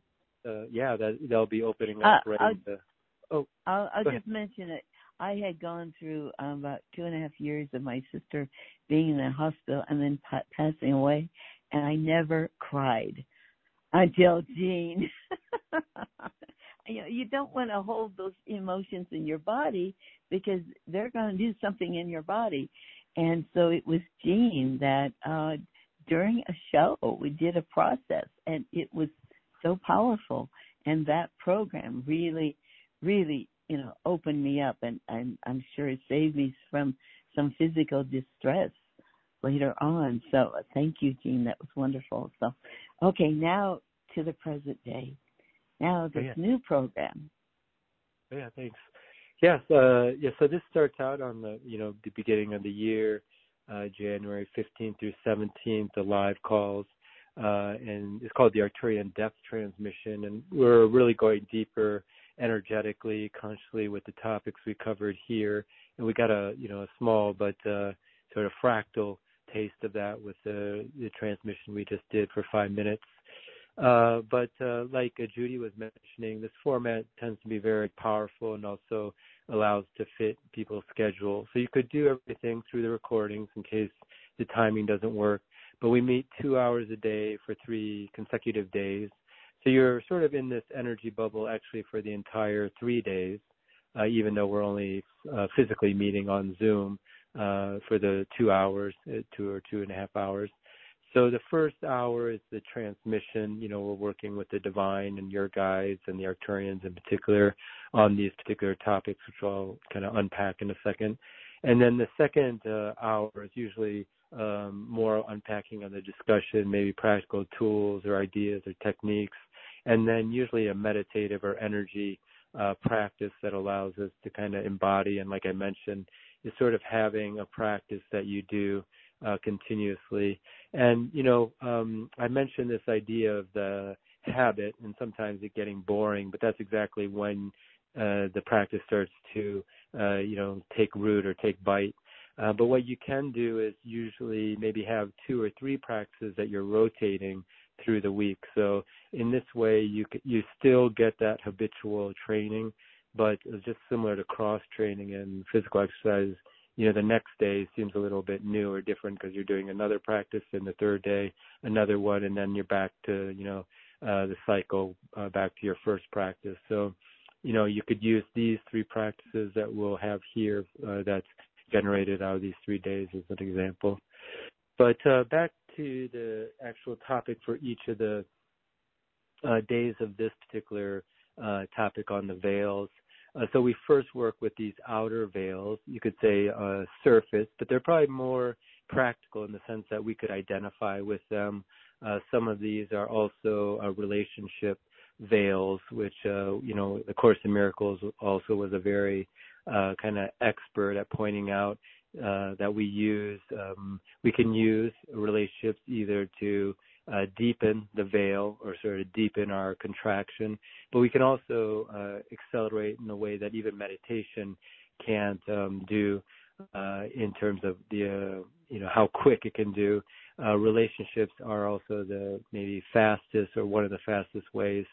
uh, yeah, that they'll be opening up uh, right I'll. Oh, I'll, I'll just mention it. I had gone through um, about two and a half years of my sister being in the hospital and then pa- passing away, and I never cried until Gene. you know, you don't want to hold those emotions in your body because they're going to do something in your body. And so it was Gene that uh during a show we did a process and it was so powerful and that program really really you know opened me up and I'm I'm sure it saved me from some physical distress later on. So thank you, Gene. That was wonderful. So okay, now to the present day. Now this oh, yeah. new program. Oh, yeah, thanks. Yes, uh, yeah. So this starts out on the you know the beginning of the year, January 15th through 17th, the live calls, uh, and it's called the Arcturian Depth Transmission, and we're really going deeper energetically, consciously with the topics we covered here, and we got a you know a small but uh, sort of fractal taste of that with the, the transmission we just did for five minutes. Uh, but uh, like uh, Judy was mentioning, this format tends to be very powerful and also allows to fit people's schedule. So you could do everything through the recordings in case the timing doesn't work. But we meet two hours a day for three consecutive days. So you're sort of in this energy bubble actually for the entire three days, even though we're only physically meeting on Zoom uh, for the two hours, two or two and a half hours. So the first hour is the transmission. You know, we're working with the divine and your guides and the Arcturians in particular on these particular topics, which I'll kind of unpack in a second. And then the second uh, hour is usually um, more unpacking of the discussion, maybe practical tools or ideas or techniques, and then usually a meditative or energy uh, practice that allows us to kind of embody. And like I mentioned, is sort of having a practice that you do continuously. And you know, um, I mentioned this idea of the habit, and sometimes it getting boring, but that's exactly when uh, the practice starts to, uh, you know, take root or take bite. Uh, but what you can do is usually maybe have two or three practices that you're rotating through the week. So in this way, you you still get that habitual training, but just similar to cross training and physical exercise. You know, the next day seems a little bit new or different because you're doing another practice, and the third day another one, and then you're back to you know uh, the cycle uh, back to your first practice. So, you know, you could use these three practices that we'll have here uh, that's generated out of these three days as an example. But uh, back to the actual topic for each of the uh, days of this particular uh, topic on the veils. Uh, so we first work with these outer veils, you could say uh, surface, but they're probably more practical in the sense that we could identify with them. Uh, some of these are also uh, relationship veils, which uh, you know the Course in Miracles also was a very uh, kind of expert at pointing out uh, that we use. Um, we can use relationships either to uh, deepen the veil or sort of deepen our contraction, but we can also uh, accelerate in a way that even meditation can't um, do uh, in terms of the uh, you know how quick it can do. Uh, relationships are also the maybe fastest or one of the fastest ways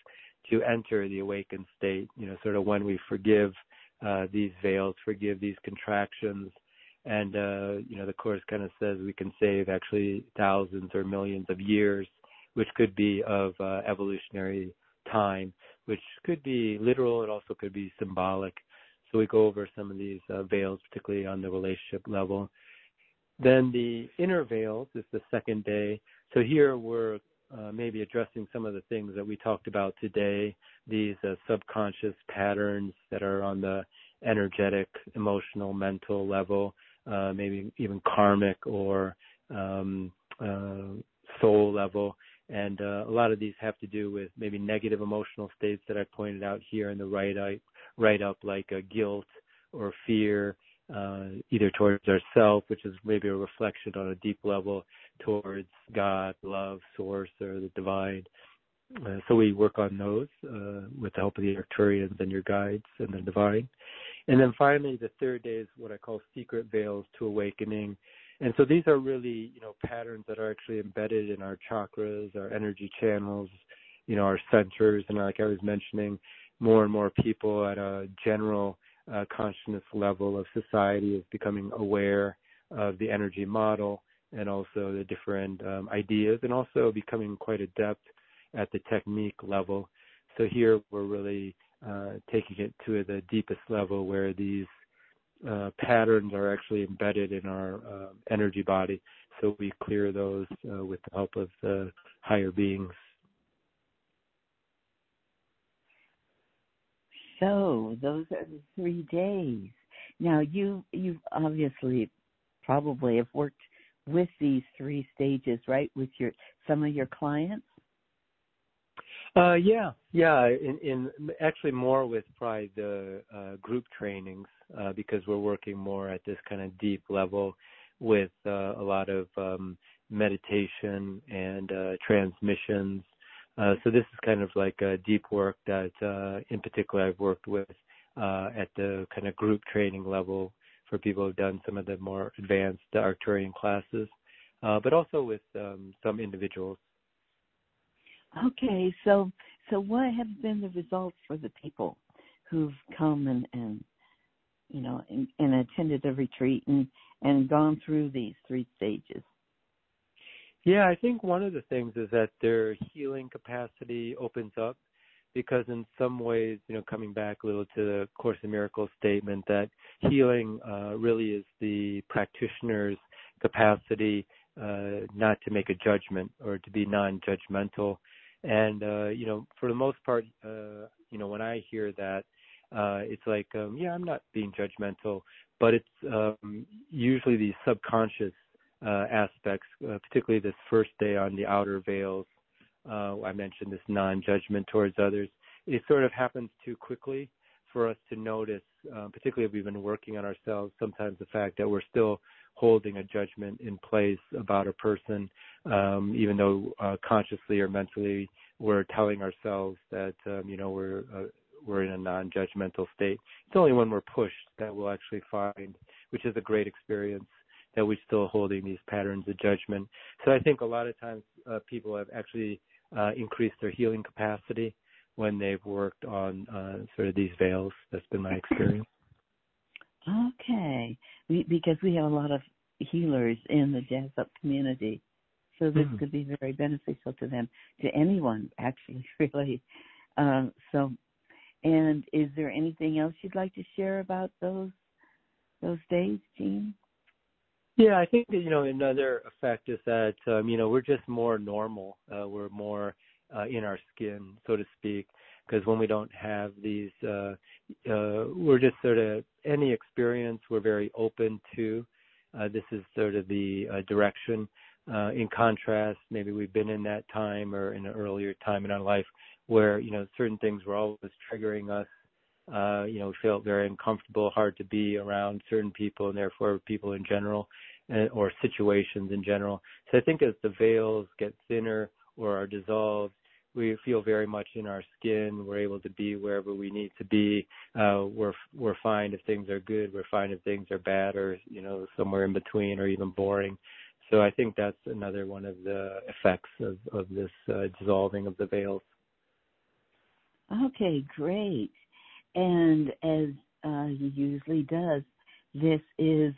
to enter the awakened state. You know, sort of when we forgive uh, these veils, forgive these contractions, and uh, you know the course kind of says we can save actually thousands or millions of years, which could be of uh, evolutionary time, which could be literal. It also could be symbolic. So we go over some of these uh, veils, particularly on the relationship level. Then the inner veils is the second day. So here we're uh, maybe addressing some of the things that we talked about today, these uh, subconscious patterns that are on the energetic, emotional, mental level, uh, maybe even karmic or um, uh, soul level. And uh, a lot of these have to do with maybe negative emotional states that I pointed out here in the eye, right up, like uh, guilt or fear, uh, either towards ourself, which is maybe a reflection on a deep level towards God, love, source, or the divine. Uh, so we work on those uh, with the help of the Arcturians and your guides and the divine. And then finally, the third day is what I call secret veils to awakening. And so these are really, you know, patterns that are actually embedded in our chakras, our energy channels, you know, our centers. And like I was mentioning, more and more people at a general uh, consciousness level of society is becoming aware of the energy model and also the different um, ideas and also becoming quite adept at the technique level. So here we're really taking it to the deepest level where these uh, patterns are actually embedded in our uh, energy body. So we clear those uh, with the help of the higher beings. So those are the three days. Now you obviously probably have worked with these three stages, right? With your some of your clients. Uh, yeah, yeah. In, in actually more with probably the uh, group trainings uh, because we're working more at this kind of deep level with uh, a lot of um, meditation and uh, transmissions uh, so this is kind of like a deep work that, uh, in particular, I've worked with uh, at the kind of group training level for people who've done some of the more advanced Arcturian classes, uh, but also with um, some individuals. Okay, so so what have been the results for the people who've come and and you know and, and attended the retreat and and gone through these three stages? Yeah, I think one of the things is that their healing capacity opens up because in some ways, you know, coming back a little to the Course in Miracles statement that healing uh, really is the practitioner's capacity uh, not to make a judgment or to be non-judgmental. And uh, you know, for the most part, uh, you know, when I hear that, uh, it's like, um, yeah, I'm not being judgmental, but it's um, usually these subconscious uh, aspects, particularly this first day on the outer veils. Uh, I mentioned this non-judgment towards others. It sort of happens too quickly for us to notice, uh, particularly if we've been working on ourselves. Sometimes the fact that we're still holding a judgment in place about a person, um, even though uh, consciously or mentally we're telling ourselves that um, you know we're uh, we're in a non-judgmental state. It's only when we're pushed that we'll actually find which is a great experience that we're still holding these patterns of judgment. So I think a lot of times uh, people have actually uh, increased their healing capacity when they've worked on uh, sort of these veils. That's been my experience. Okay, we, because we have a lot of healers in the jazz up community, so this mm. could be very beneficial to them, to anyone actually, really. Um, so, and is there anything else you'd like to share about those those days, Gene? Yeah, I think that, you know another effect is that um, you know we're just more normal. Uh, we're more uh, in our skin, so to speak. Because when we don't have these, uh, uh, we're just sort of any experience we're very open to. Uh, this is sort of the uh, direction. Uh, in contrast, maybe we've been in that time or in an earlier time in our life where you know certain things were always triggering us. Uh, you know, we felt very uncomfortable, hard to be around certain people, and therefore people in general, uh, or situations in general. So I think as the veils get thinner or are dissolved, we feel very much in our skin. We're able to be wherever we need to be. Uh, we're we're fine if things are good. We're fine if things are bad, or you know somewhere in between, or even boring. So I think that's another one of the effects of of this uh, dissolving of the veils. Okay, great. And as uh, he usually does, this is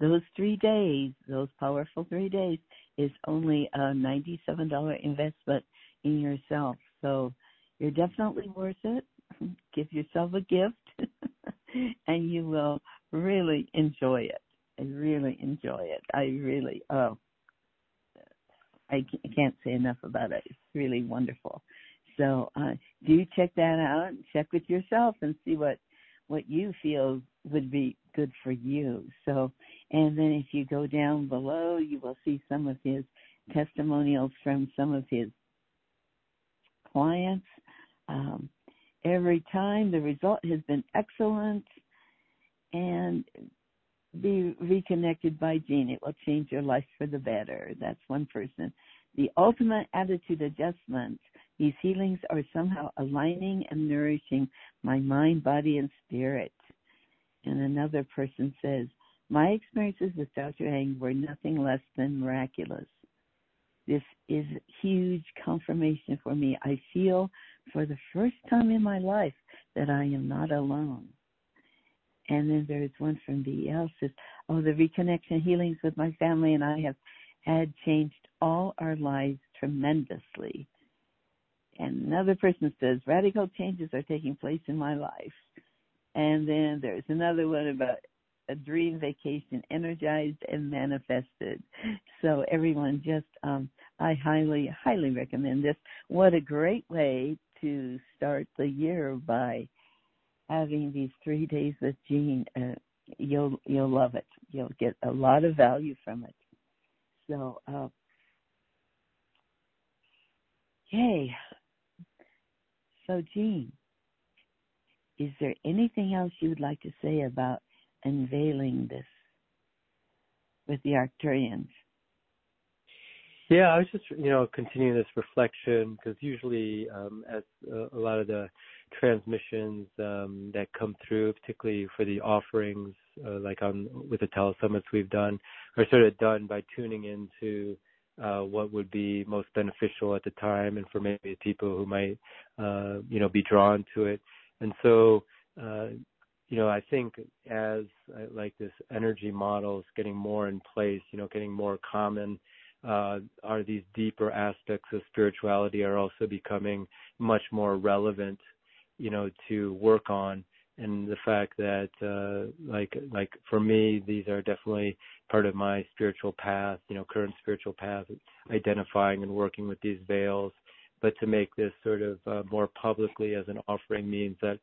those three days, those powerful three days, is only a ninety-seven dollar investment in yourself. So you're definitely worth it. Give yourself a gift and you will really enjoy it. I really enjoy it. I really, oh, I can't say enough about it. It's really wonderful. So uh, do check that out. Check with yourself and see what what you feel would be good for you. So, and then if you go down below, you will see some of his testimonials from some of his clients. Um, every time the result has been excellent and be reconnected by Gene. It will change your life for the better. That's one person. The ultimate attitude adjustment. These healings are somehow aligning and nourishing my mind, body, and spirit. And another person says, my experiences with Dr. Ang were nothing less than miraculous. This is huge confirmation for me. I feel for the first time in my life that I am not alone. And then there's one from BL says, Oh, the reconnection healings with my family and I have had changed all our lives tremendously. And another person says, Radical changes are taking place in my life. And then there's another one about a dream vacation energized and manifested. So everyone just um I highly highly recommend this. What a great way to start the year by having these 3 days with Gene. Uh, you'll you'll love it. You'll get a lot of value from it. So uh Yay. So Gene, is there anything else you would like to say about unveiling this with the Arcturians? Yeah, I was just you know continuing this reflection because usually um, as uh, a lot of the transmissions um, that come through, particularly for the offerings, uh, like on with the telesummits we've done, are sort of done by tuning into uh, what would be most beneficial at the time, and for maybe people who might uh, you know be drawn to it. And so uh, you know, I think as uh, like this energy model is getting more in place, you know, getting more common, uh, are these deeper aspects of spirituality are also becoming much more relevant, you know, to work on. And the fact that, uh, like, like for me, these are definitely part of my spiritual path, you know, current spiritual path, identifying and working with these veils. But to make this sort of uh, more publicly as an offering means that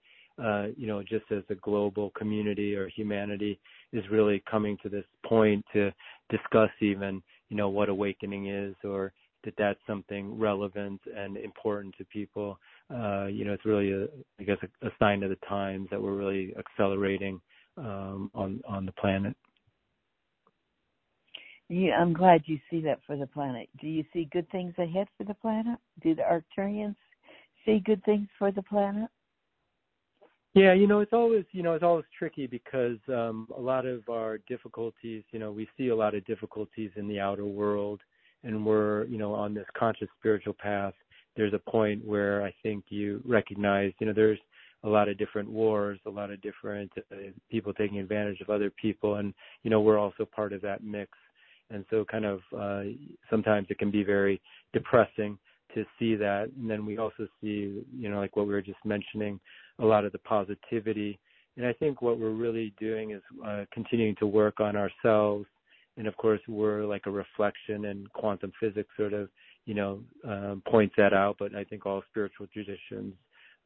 you know, just as a global community or humanity is really coming to this point to discuss even, you know, what awakening is or that that's something relevant and important to people. Uh, you know, it's really, a, I guess, a, a sign of the times that we're really accelerating um, on on the planet. Yeah, I'm glad you see that for the planet. Do you see good things ahead for the planet? Do the Arcturians see good things for the planet? Yeah, you know, it's always, you know, it's always tricky because um a lot of our difficulties, you know, we see a lot of difficulties in the outer world and we're, you know, on this conscious spiritual path. There's a point where I think you recognize, you know, there's a lot of different wars, a lot of different uh, people taking advantage of other people and you know, we're also part of that mix. And so kind of uh sometimes it can be very depressing to see that. And then we also see, you know, like what we were just mentioning, a lot of the positivity. And I think what we're really doing is uh, continuing to work on ourselves. And of course, we're like a reflection, and quantum physics sort of, you know, um, points that out. But I think all spiritual traditions,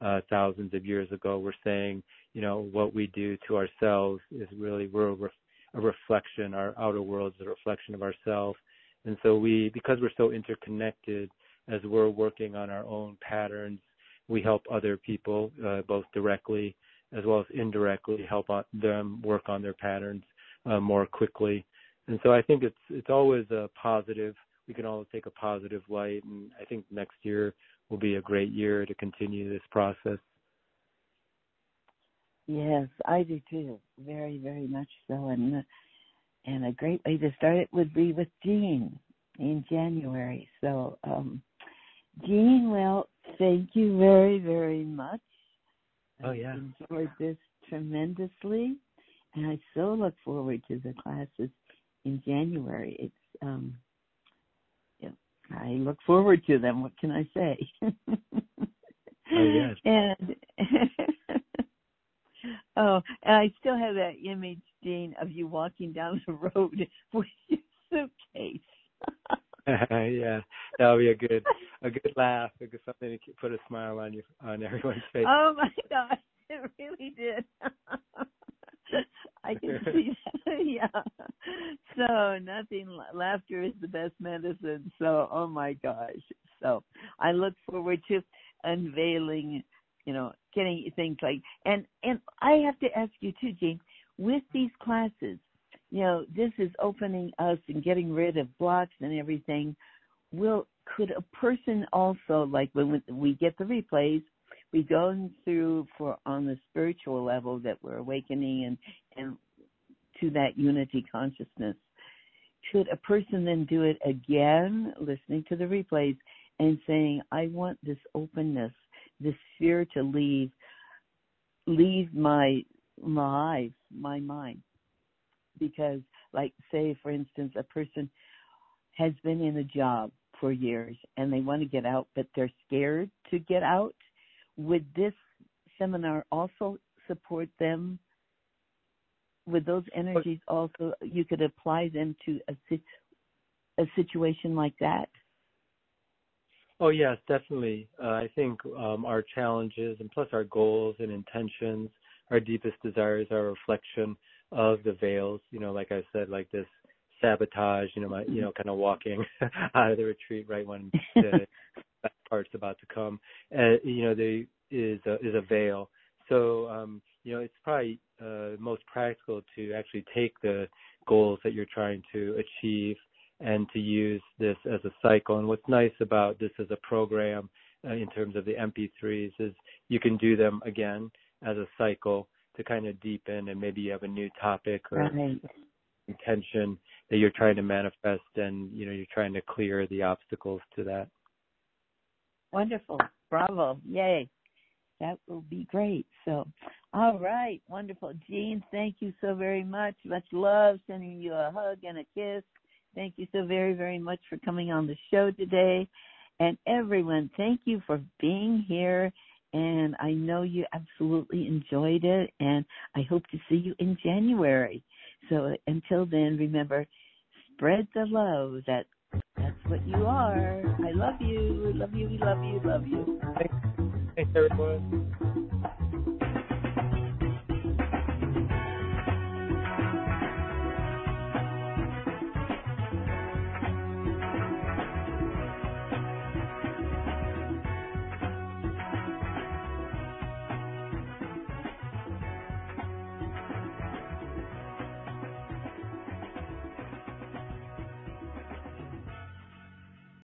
uh, thousands of years ago, were saying, you know, what we do to ourselves is really we're a, ref- a reflection. Our outer world is a reflection of ourselves. And so we, because we're so interconnected, as we're working on our own patterns, we help other people, uh, both directly as well as indirectly, help them work on their patterns uh, more quickly. And so I think it's it's always a positive. We can always take a positive light, and I think next year will be a great year to continue this process. Yes, I do too. Very, very much so. And and a great way to start it would be with Gene in January. So um Gene, well, thank you very, very much. Oh yeah. I enjoyed this tremendously, and I so look forward to the classes in January. It's um, yeah, I look forward to them. What can I say? oh yes. And oh, and I still have that image, Dean, of you walking down the road with your suitcase. yeah, that'll be a good a good laugh, a good something to put a smile on you on everyone's face. Oh my gosh, it really did. I can see that. yeah. So nothing. Laughter is the best medicine. So oh my gosh. So I look forward to unveiling. You know, getting things like and and I have to ask you too, Jane. With these classes, you know, this is opening us and getting rid of blocks and everything. Will could a person also like when we get the replays, we go through for on the spiritual level that we're awakening and and to that unity consciousness. Should a person then do it again, listening to the replays and saying, I want this openness, this fear to leave leave my life, my mind because like say for instance a person has been in a job for years and they want to get out but they're scared to get out would this seminar also support them? Would those energies also you could apply them to a a situation like that? Oh yes definitely. Uh, i think um, our challenges and plus our goals and intentions our deepest desires our reflection of the veils. You know, like I said, like this sabotage. You know, my you know, kind of walking out of the retreat right when the part's about to come. Uh, you know, there is a, is a veil. So um, you know, it's probably uh, most practical to actually take the goals that you're trying to achieve and to use this as a cycle. And what's nice about this as a program uh, in terms of the MP3s is you can do them again as a cycle to kind of deepen and maybe you have a new topic or right. intention that you're trying to manifest and you know you're trying to clear the obstacles to that? Wonderful. Bravo. Yay. That will be great. So all right. Wonderful. Gene thank you so very much. Much love sending you a hug and a kiss. Thank you so very very much for coming on the show today. And everyone thank you for being here and I know you absolutely enjoyed it, and I hope to see you in January. So until then, remember, spread the love. That that's what you are. I love you. We Love you. We love you. Love you. Thanks, everyone.